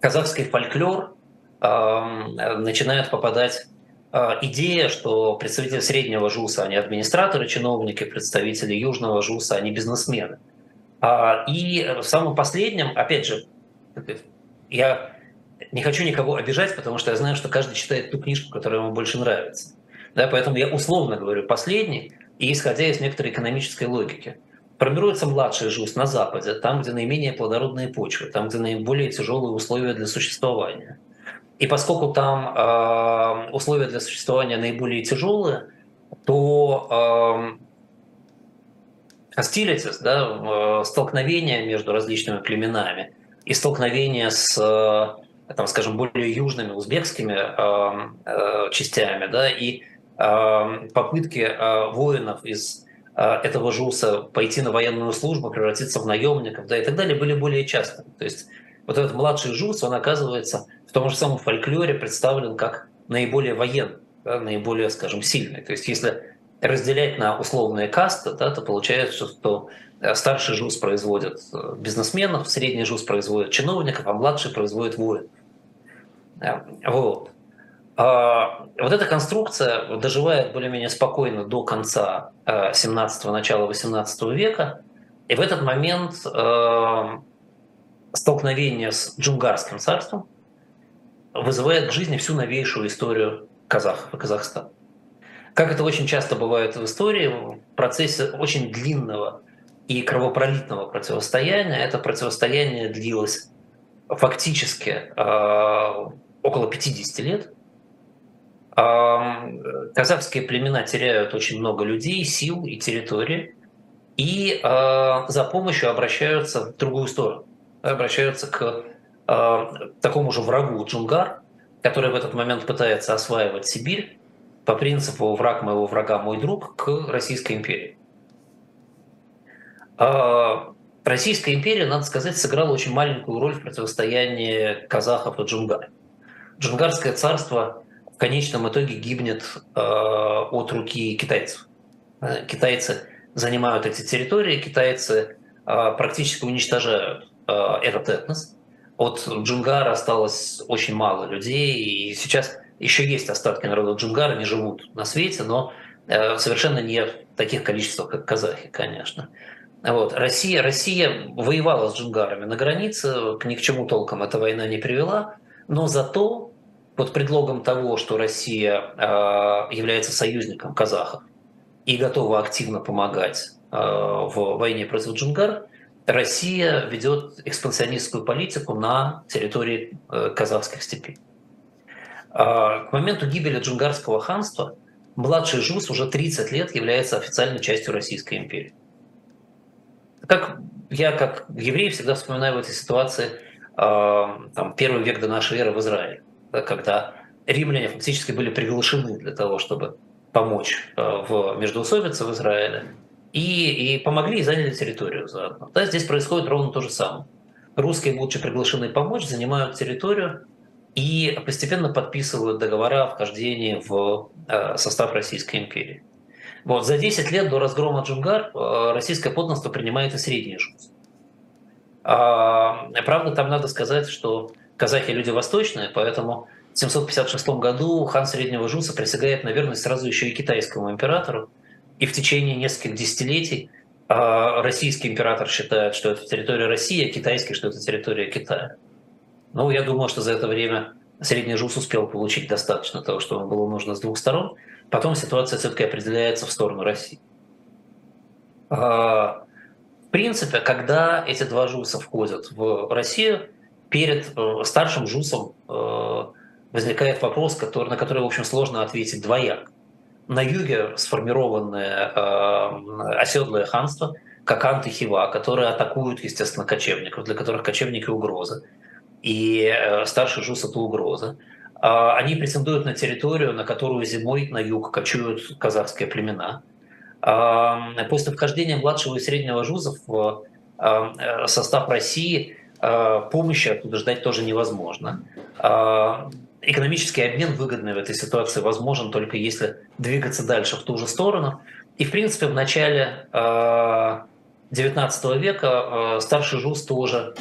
казахский фольклор э, начинают попадать идея, что представители среднего ЖУСа, они администраторы, чиновники, представители южного ЖУСа, они бизнесмены. И в самом последнем, опять же, я не хочу никого обижать, потому что я знаю, что каждый читает ту книжку, которая ему больше нравится. Да, поэтому я условно говорю последний, и исходя из некоторой экономической логики. Формируется младший ЖУС на Западе, там, где наименее плодородные почвы, там, где наиболее тяжелые условия для существования. И поскольку там э, условия для существования наиболее тяжелые, то э, да, э, столкновения между различными племенами и столкновения с там, скажем, более южными узбекскими э, э, частями, да, и э, попытки э, воинов из э, этого ЖУСа пойти на военную службу, превратиться в наемников, да, и так далее, были более частыми. То есть вот этот младший ЖУС, он оказывается том же самом фольклоре представлен как наиболее военный, да, наиболее, скажем, сильный. То есть если разделять на условные касты, да, то получается, что Э, старший ЖУС производит э, бизнесменов, средний ЖУС производит чиновников, а младший производит воинов. Э, вот. А, вот эта конструкция доживает более-менее спокойно до конца 17-го, начала 18 века. И в этот момент столкновение с Джунгарским царством вызывает к жизни всю новейшую историю казахов и Казахстана. Как это очень часто бывает в истории, в процессе очень длинного и кровопролитного противостояния. Это противостояние длилось фактически э, около 50 лет. Э, казахские племена теряют очень много людей, сил и территории, и э, за помощью обращаются в другую сторону, обращаются к э, такому же врагу Джунгар, который в этот момент пытается осваивать Сибирь по принципу «враг моего врага, мой друг» к Российской империи. А, Российская империя, надо сказать, сыграла очень маленькую роль в противостоянии казахов и джунгар. Джунгарское царство в конечном итоге гибнет э, от руки китайцев. Э, китайцы занимают эти территории, китайцы э, практически уничтожают э, этот этнос. От Джунгара осталось очень мало людей, и сейчас еще есть остатки народа Джунгара, они живут на свете, но э, совершенно не в таких количествах, как казахи, конечно. Вот. Россия, Россия воевала с джунгарами на границе, к ни к чему толком эта война не привела, но зато под предлогом того, что Россия э, является союзником казахов и готова активно помогать э, в войне против джунгар, Россия ведет экспансионистскую политику на территории э, казахских степей. К моменту гибели джунгарского ханства младший Жус уже 30 лет является официальной частью Российской империи. Как я, как еврей, всегда вспоминаю в этой ситуации э, там, первый век до нашей эры в Израиле, да, когда римляне фактически были приглашены для того, чтобы помочь э, в междоусобице в Израиле, и, и помогли и заняли территорию заодно. Да, здесь происходит ровно то же самое. Русские, будучи приглашены помочь, занимают территорию и постепенно подписывают договора о вхождении в э, состав Российской империи. Вот, за 10 лет до разгрома Джунгар э, российское подданство принимает и средний жуз. А, правда, там надо сказать, что казахи люди восточные, поэтому в 756 году хан Среднего Жуса присягает на верность сразу еще и китайскому императору. И в течение нескольких десятилетий а, российский император считает, что это территория России, а китайский, что это территория Китая. Ну, я думаю, что за это время Средний Жус успел получить достаточно того, что ему было нужно с двух сторон. Потом ситуация все-таки определяется в сторону России. А, в принципе, когда эти два ЖУСа входят в Россию, перед э, старшим ЖУСом э, возникает вопрос, на который, в общем, сложно ответить двояк. На юге сформированное э, оседлое ханство, как Анты-Хива, которые атакуют, естественно, кочевников, для которых кочевники угроза. И старший ЖУС – это угроза. А, они претендуют на территорию, на которую зимой на юг кочуют казахские племена. А, после вхождения младшего и среднего жузов в а, состав России помощи оттуда ждать тоже невозможно. Экономический обмен выгодный в этой ситуации возможен только если двигаться дальше в ту же сторону. И, в принципе, в начале XIX века старший жуз тоже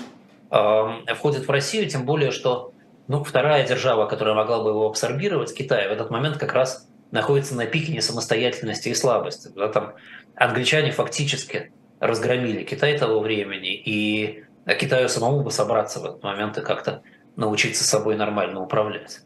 входит в Россию, тем более, что Ну, вторая держава, которая могла бы его абсорбировать, Китай, в этот момент как раз находится на пике несамостоятельности и слабости. Да, там англичане фактически разгромили Китай того времени, и Китаю самому бы собраться в этот момент и как-то научиться собой нормально управлять.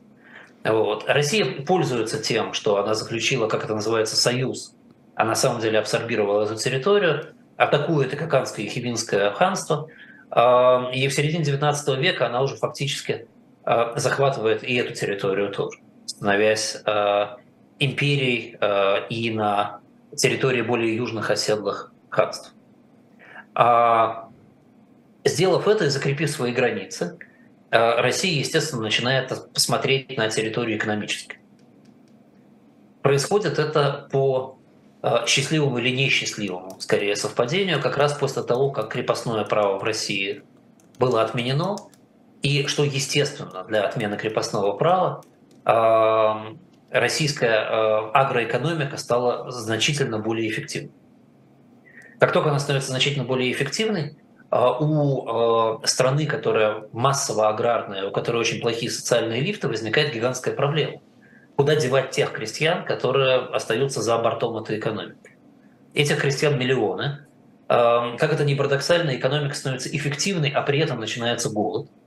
Вот. Россия пользуется тем, что она заключила, как это называется, союз, а на самом деле абсорбировала эту территорию, атакует Икаканское и Хибинское ханство, и в середине XIX века она уже фактически а, захватывает и эту территорию тоже, становясь а, империей а, и на территории более южных оседлых ханств. Сделав это и закрепив свои границы, Россия, естественно, начинает посмотреть на территорию экономически. Происходит это по счастливому или несчастливому, скорее, совпадению, как раз после того, как крепостное право в России было отменено, и что естественно для отмены крепостного права, российская агроэкономика стала значительно более эффективной. Как только она становится значительно более эффективной, у страны, которая массово аграрная, у которой очень плохие социальные лифты, возникает гигантская проблема. Куда девать тех крестьян, которые остаются за бортом этой экономики? Этих крестьян миллионы. Как это ни парадоксально, экономика становится эффективной, а при этом начинается голод –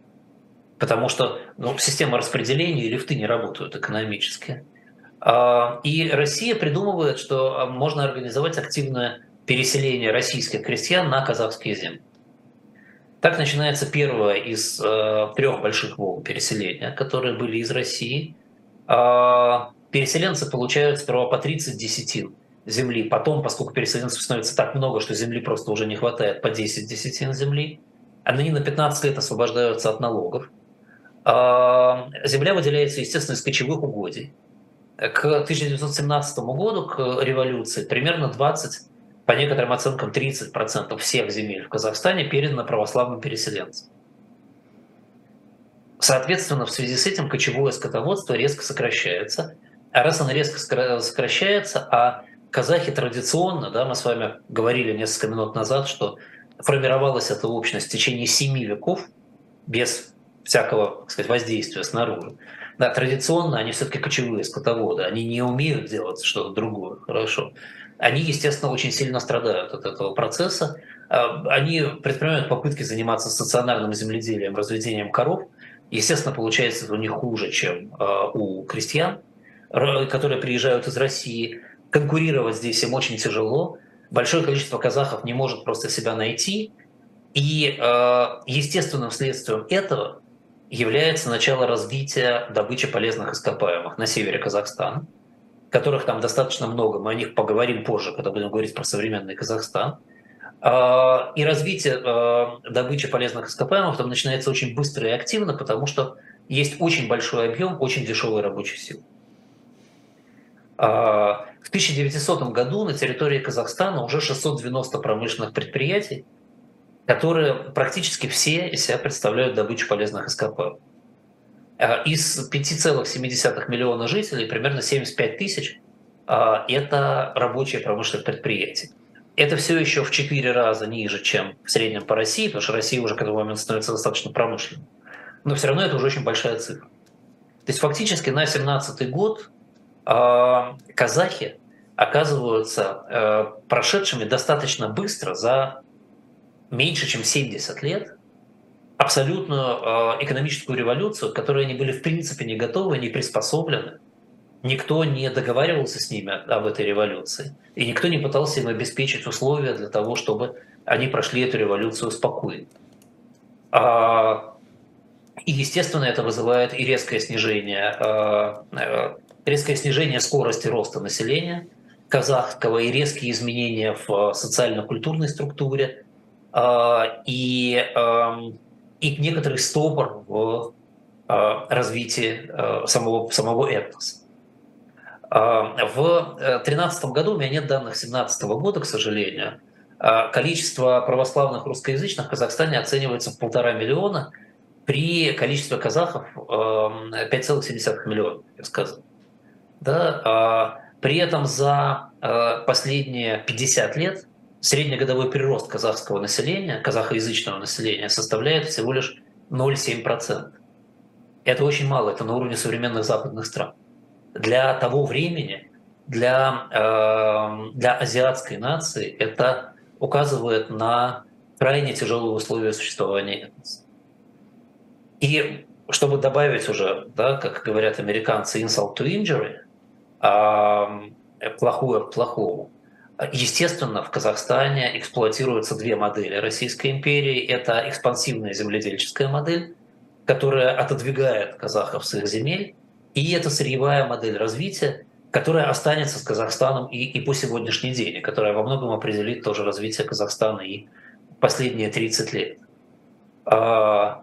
потому что ну, система распределения и лифты не работают экономически. А, и Россия придумывает, что а, можно организовать активное переселение российских крестьян на казахские земли. Так начинается первое из э, трех больших волн переселения, которые были из России. Э, переселенцы получают сперва по 30 десятин земли, потом, поскольку переселенцев становится так много, что земли просто уже не хватает, по 10 десятин земли. Они на 15 лет освобождаются от налогов. Земля выделяется, естественно, из кочевых угодий. К 1917 году, к революции, примерно 20, по некоторым оценкам 30% всех земель в Казахстане передано православным переселенцам. Соответственно, в связи с этим кочевое скотоводство резко сокращается. А раз оно резко сокращается, а казахи традиционно, да, мы с вами говорили несколько минут назад, что формировалась эта общность в течение семи веков без всякого так сказать, воздействия снаружи. Да, традиционно они все-таки кочевые скотоводы, они не умеют делать что-то другое хорошо. Они, естественно, очень сильно страдают от этого процесса. А, они предпринимают попытки заниматься стационарным земледелием, разведением коров. Естественно, получается это у них хуже, чем а, у крестьян, которые приезжают из России. Конкурировать здесь им очень тяжело. Большое количество казахов не может просто себя найти. И а, естественным следствием этого является начало развития добычи полезных ископаемых на севере Казахстана, которых там достаточно много. Мы о них поговорим позже, когда будем говорить про современный Казахстан. А, и развитие а, добычи полезных ископаемых там начинается очень быстро и активно, потому что есть очень большой объем очень дешевой рабочей силы. А, в 1900 году на территории Казахстана уже 690 промышленных предприятий, которые практически все из себя представляют добычу полезных ископаемых. А из 5,7 миллиона жителей примерно 75 тысяч а, – это рабочие промышленные предприятия. Это все еще в 4 раза ниже, чем в среднем по России, потому что Россия уже к этому моменту становится достаточно промышленной. Но все равно это уже очень большая цифра. То есть фактически на 17 год а, казахи оказываются прошедшими достаточно быстро за меньше, чем 70 лет, абсолютную э, экономическую революцию, к которой они были в принципе не готовы, не приспособлены. Никто не договаривался с ними об этой революции. И никто не пытался им обеспечить условия для того, чтобы они прошли эту революцию спокойно. А, и, естественно, это вызывает и резкое снижение, э, э, резкое снижение скорости роста населения казахского, и резкие изменения в социально-культурной структуре, а, и, и некоторый стопор в а, развитии а, самого, самого этноса. В 2013 году, у меня нет данных 2017 года, к сожалению, количество православных русскоязычных в Казахстане оценивается в полтора миллиона, при количестве казахов 5,7 миллиона, я сказал. Да? При этом за последние 50 лет среднегодовой прирост казахского населения, казахоязычного населения составляет всего лишь 0,7%. Это очень мало, это на уровне современных западных стран. Для того времени, для, э, для азиатской нации это указывает на крайне тяжелые условия существования И чтобы добавить уже, да, как говорят американцы, insult to injury, э, плохое к плохому, Естественно, в Казахстане эксплуатируются две модели Российской империи. Это экспансивная земледельческая модель, которая отодвигает казахов с их земель, и это сырьевая модель развития, которая останется с Казахстаном и, и по сегодняшний день, и которая во многом определит тоже развитие Казахстана и последние 30 лет. А,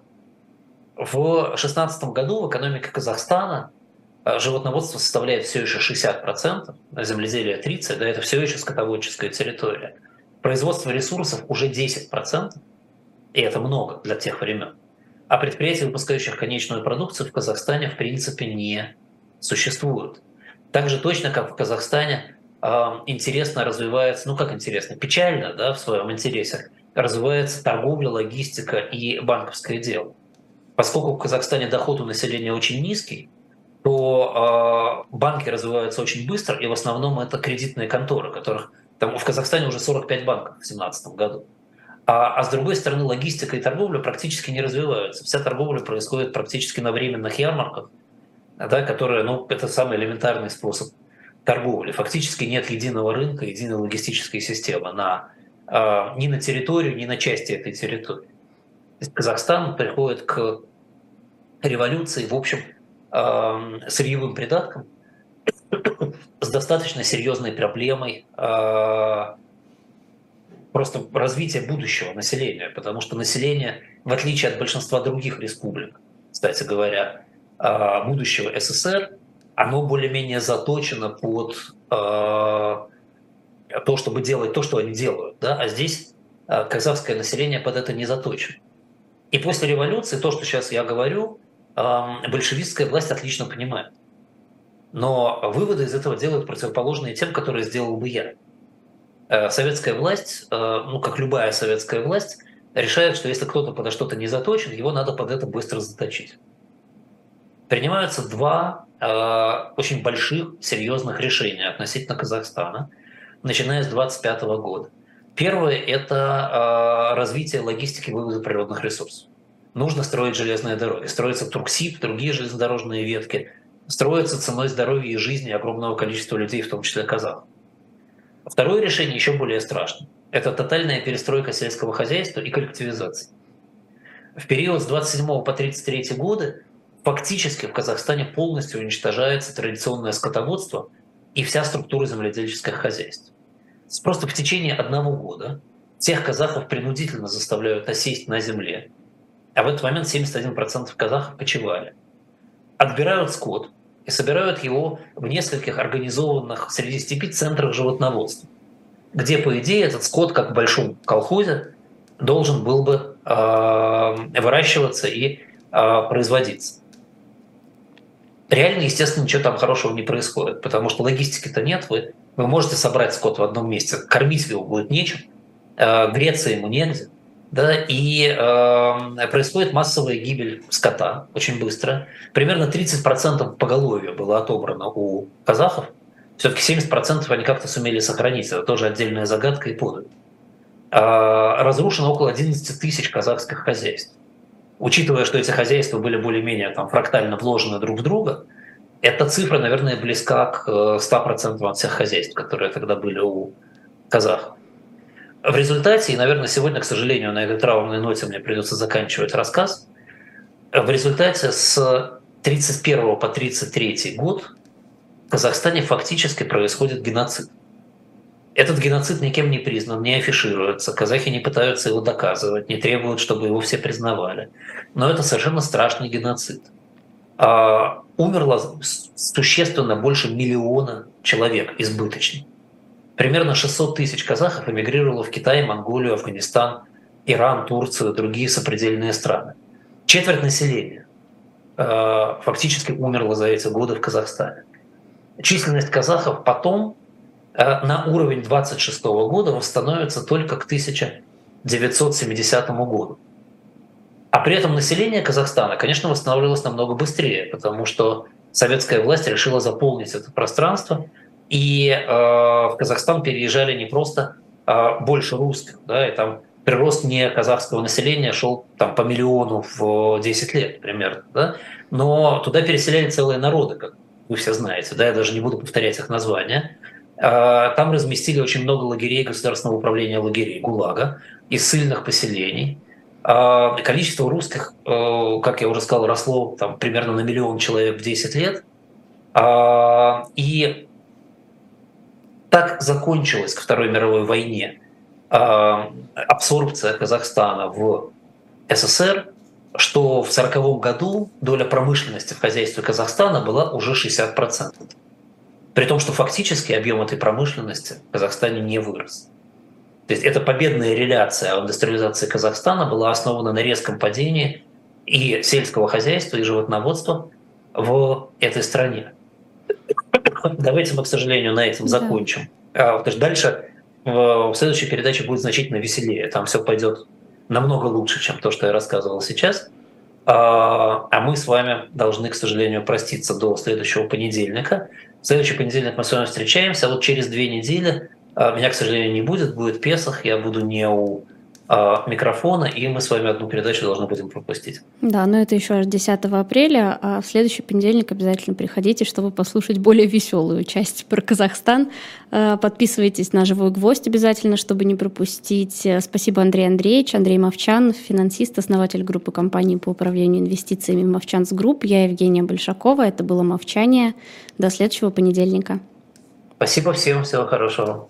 в 2016 году в экономике Казахстана животноводство составляет все еще 60%, а земледелие 30%, да, это все еще скотоводческая территория. Производство ресурсов уже 10%, и это много для тех времен. А предприятий, выпускающих конечную продукцию в Казахстане, в принципе, не существует. Так же точно, как в Казахстане интересно развивается, ну как интересно, печально да, в своем интересе, развивается торговля, логистика и банковское дело. Поскольку в Казахстане доход у населения очень низкий, то э, банки развиваются очень быстро, и в основном это кредитные конторы, которых там в Казахстане уже 45 банков в 2017 году. А, а с другой стороны, логистика и торговля практически не развиваются. Вся торговля происходит практически на временных ярмарках, да, которые, ну, это самый элементарный способ торговли. Фактически нет единого рынка, единой логистической системы на, э, ни на территорию, ни на части этой территории. Казахстан приходит к революции, в общем, сырьевым придатком с достаточно серьезной проблемой э, просто развития будущего населения, потому что население, в отличие от большинства других республик, кстати говоря, э, будущего СССР, оно более-менее заточено под э, то, чтобы делать то, что они делают. Да? А здесь казахское население под это не заточено. И после революции то, что сейчас я говорю, большевистская власть отлично понимает. Но выводы из этого делают противоположные тем, которые сделал бы я. Э, советская власть, э, ну как любая советская власть, решает, что если кто-то подо что-то не заточен, его надо под это быстро заточить. Принимаются два э, очень больших, серьезных решения относительно Казахстана, начиная с 2025 года. Первое – это развитие логистики вывоза природных ресурсов нужно строить железные дороги. Строится Турксиб, другие железнодорожные ветки. Строятся ценой здоровья и жизни огромного количества людей, в том числе казахов. Второе решение еще более страшно. Это тотальная перестройка сельского хозяйства и коллективизация. В период с 27 по 33 годы фактически в Казахстане полностью уничтожается традиционное скотоводство и вся структура земледельческих хозяйств. Просто в течение одного года всех казахов принудительно заставляют осесть на земле, а в этот момент 71% казахов почивали. Отбирают скот и собирают его в нескольких организованных среди степи центрах животноводства, где, по идее, этот скот, как в большом колхозе, должен был бы э, выращиваться и э, производиться. Реально, естественно, ничего там хорошего не происходит, потому что логистики-то нет. Вы, вы можете собрать скот в одном месте, кормить его будет нечем, э, греться ему негде да, и э, происходит массовая гибель скота очень быстро. Примерно 30% поголовья было отобрано у казахов. Все-таки 70% они как-то сумели сохранить. Это тоже отдельная загадка и подвиг. Э, разрушено около 11 тысяч казахских хозяйств. Учитывая, что эти хозяйства были более-менее там, фрактально вложены друг в друга, эта цифра, наверное, близка к 100% э, от всех хозяйств, которые тогда были у казахов. В результате, и, наверное, сегодня, к сожалению, на этой траурной ноте мне придется заканчивать рассказ, в результате с 31 по 33 год в Казахстане фактически происходит геноцид. Этот геноцид никем не признан, не афишируется, казахи не пытаются его доказывать, не требуют, чтобы его все признавали. Но это совершенно страшный геноцид. А, умерло существенно больше миллиона человек избыточно. Примерно 600 тысяч казахов эмигрировало в Китай, Монголию, Афганистан, Иран, Турцию, другие сопредельные страны. Четверть населения э, фактически умерла за эти годы в Казахстане. Численность казахов потом э, на уровень 26 года восстановится только к 1970 году. А при этом население Казахстана, конечно, восстанавливалось намного быстрее, потому что советская власть решила заполнить это пространство, и э, в Казахстан переезжали не просто э, больше русских, да, и там прирост не казахского населения шел там по миллиону в 10 лет примерно, да, но туда переселяли целые народы, как вы все знаете, да, я даже не буду повторять их названия. Э, там разместили очень много лагерей государственного управления лагерей ГУЛАГа и ссыльных поселений. Э, количество русских, э, как я уже сказал, росло там, примерно на миллион человек в 10 лет. И так закончилась ко Второй мировой войне абсорбция Казахстана в СССР, что в 1940 году доля промышленности в хозяйстве Казахстана была уже 60%. При том, что фактически объем этой промышленности в Казахстане не вырос. То есть эта победная реляция о индустриализации Казахстана была основана на резком падении и сельского хозяйства, и животноводства в этой стране. Давайте мы, к сожалению, на этом закончим. Да. Потому что дальше в следующей передаче будет значительно веселее. Там все пойдет намного лучше, чем то, что я рассказывал сейчас. А, а мы с вами должны, к сожалению, проститься до следующего понедельника. В следующий понедельник мы с вами встречаемся, а вот через две недели а, меня, к сожалению, не будет, будет Песах, я буду не у а, микрофона, и мы с вами одну передачу должны будем пропустить. Да, но это еще аж 10 апреля, а в следующий понедельник обязательно приходите, чтобы послушать более веселую часть про Казахстан. А, подписывайтесь на «Живой гвоздь» обязательно, чтобы не пропустить. Спасибо, Андрей Андреевич. Андрей Мовчан, финансист, основатель группы компаний по управлению инвестициями «Movchan's Group». Я Евгения Большакова. Это было «Мовчание». До следующего понедельника. Спасибо всем. Всего хорошего.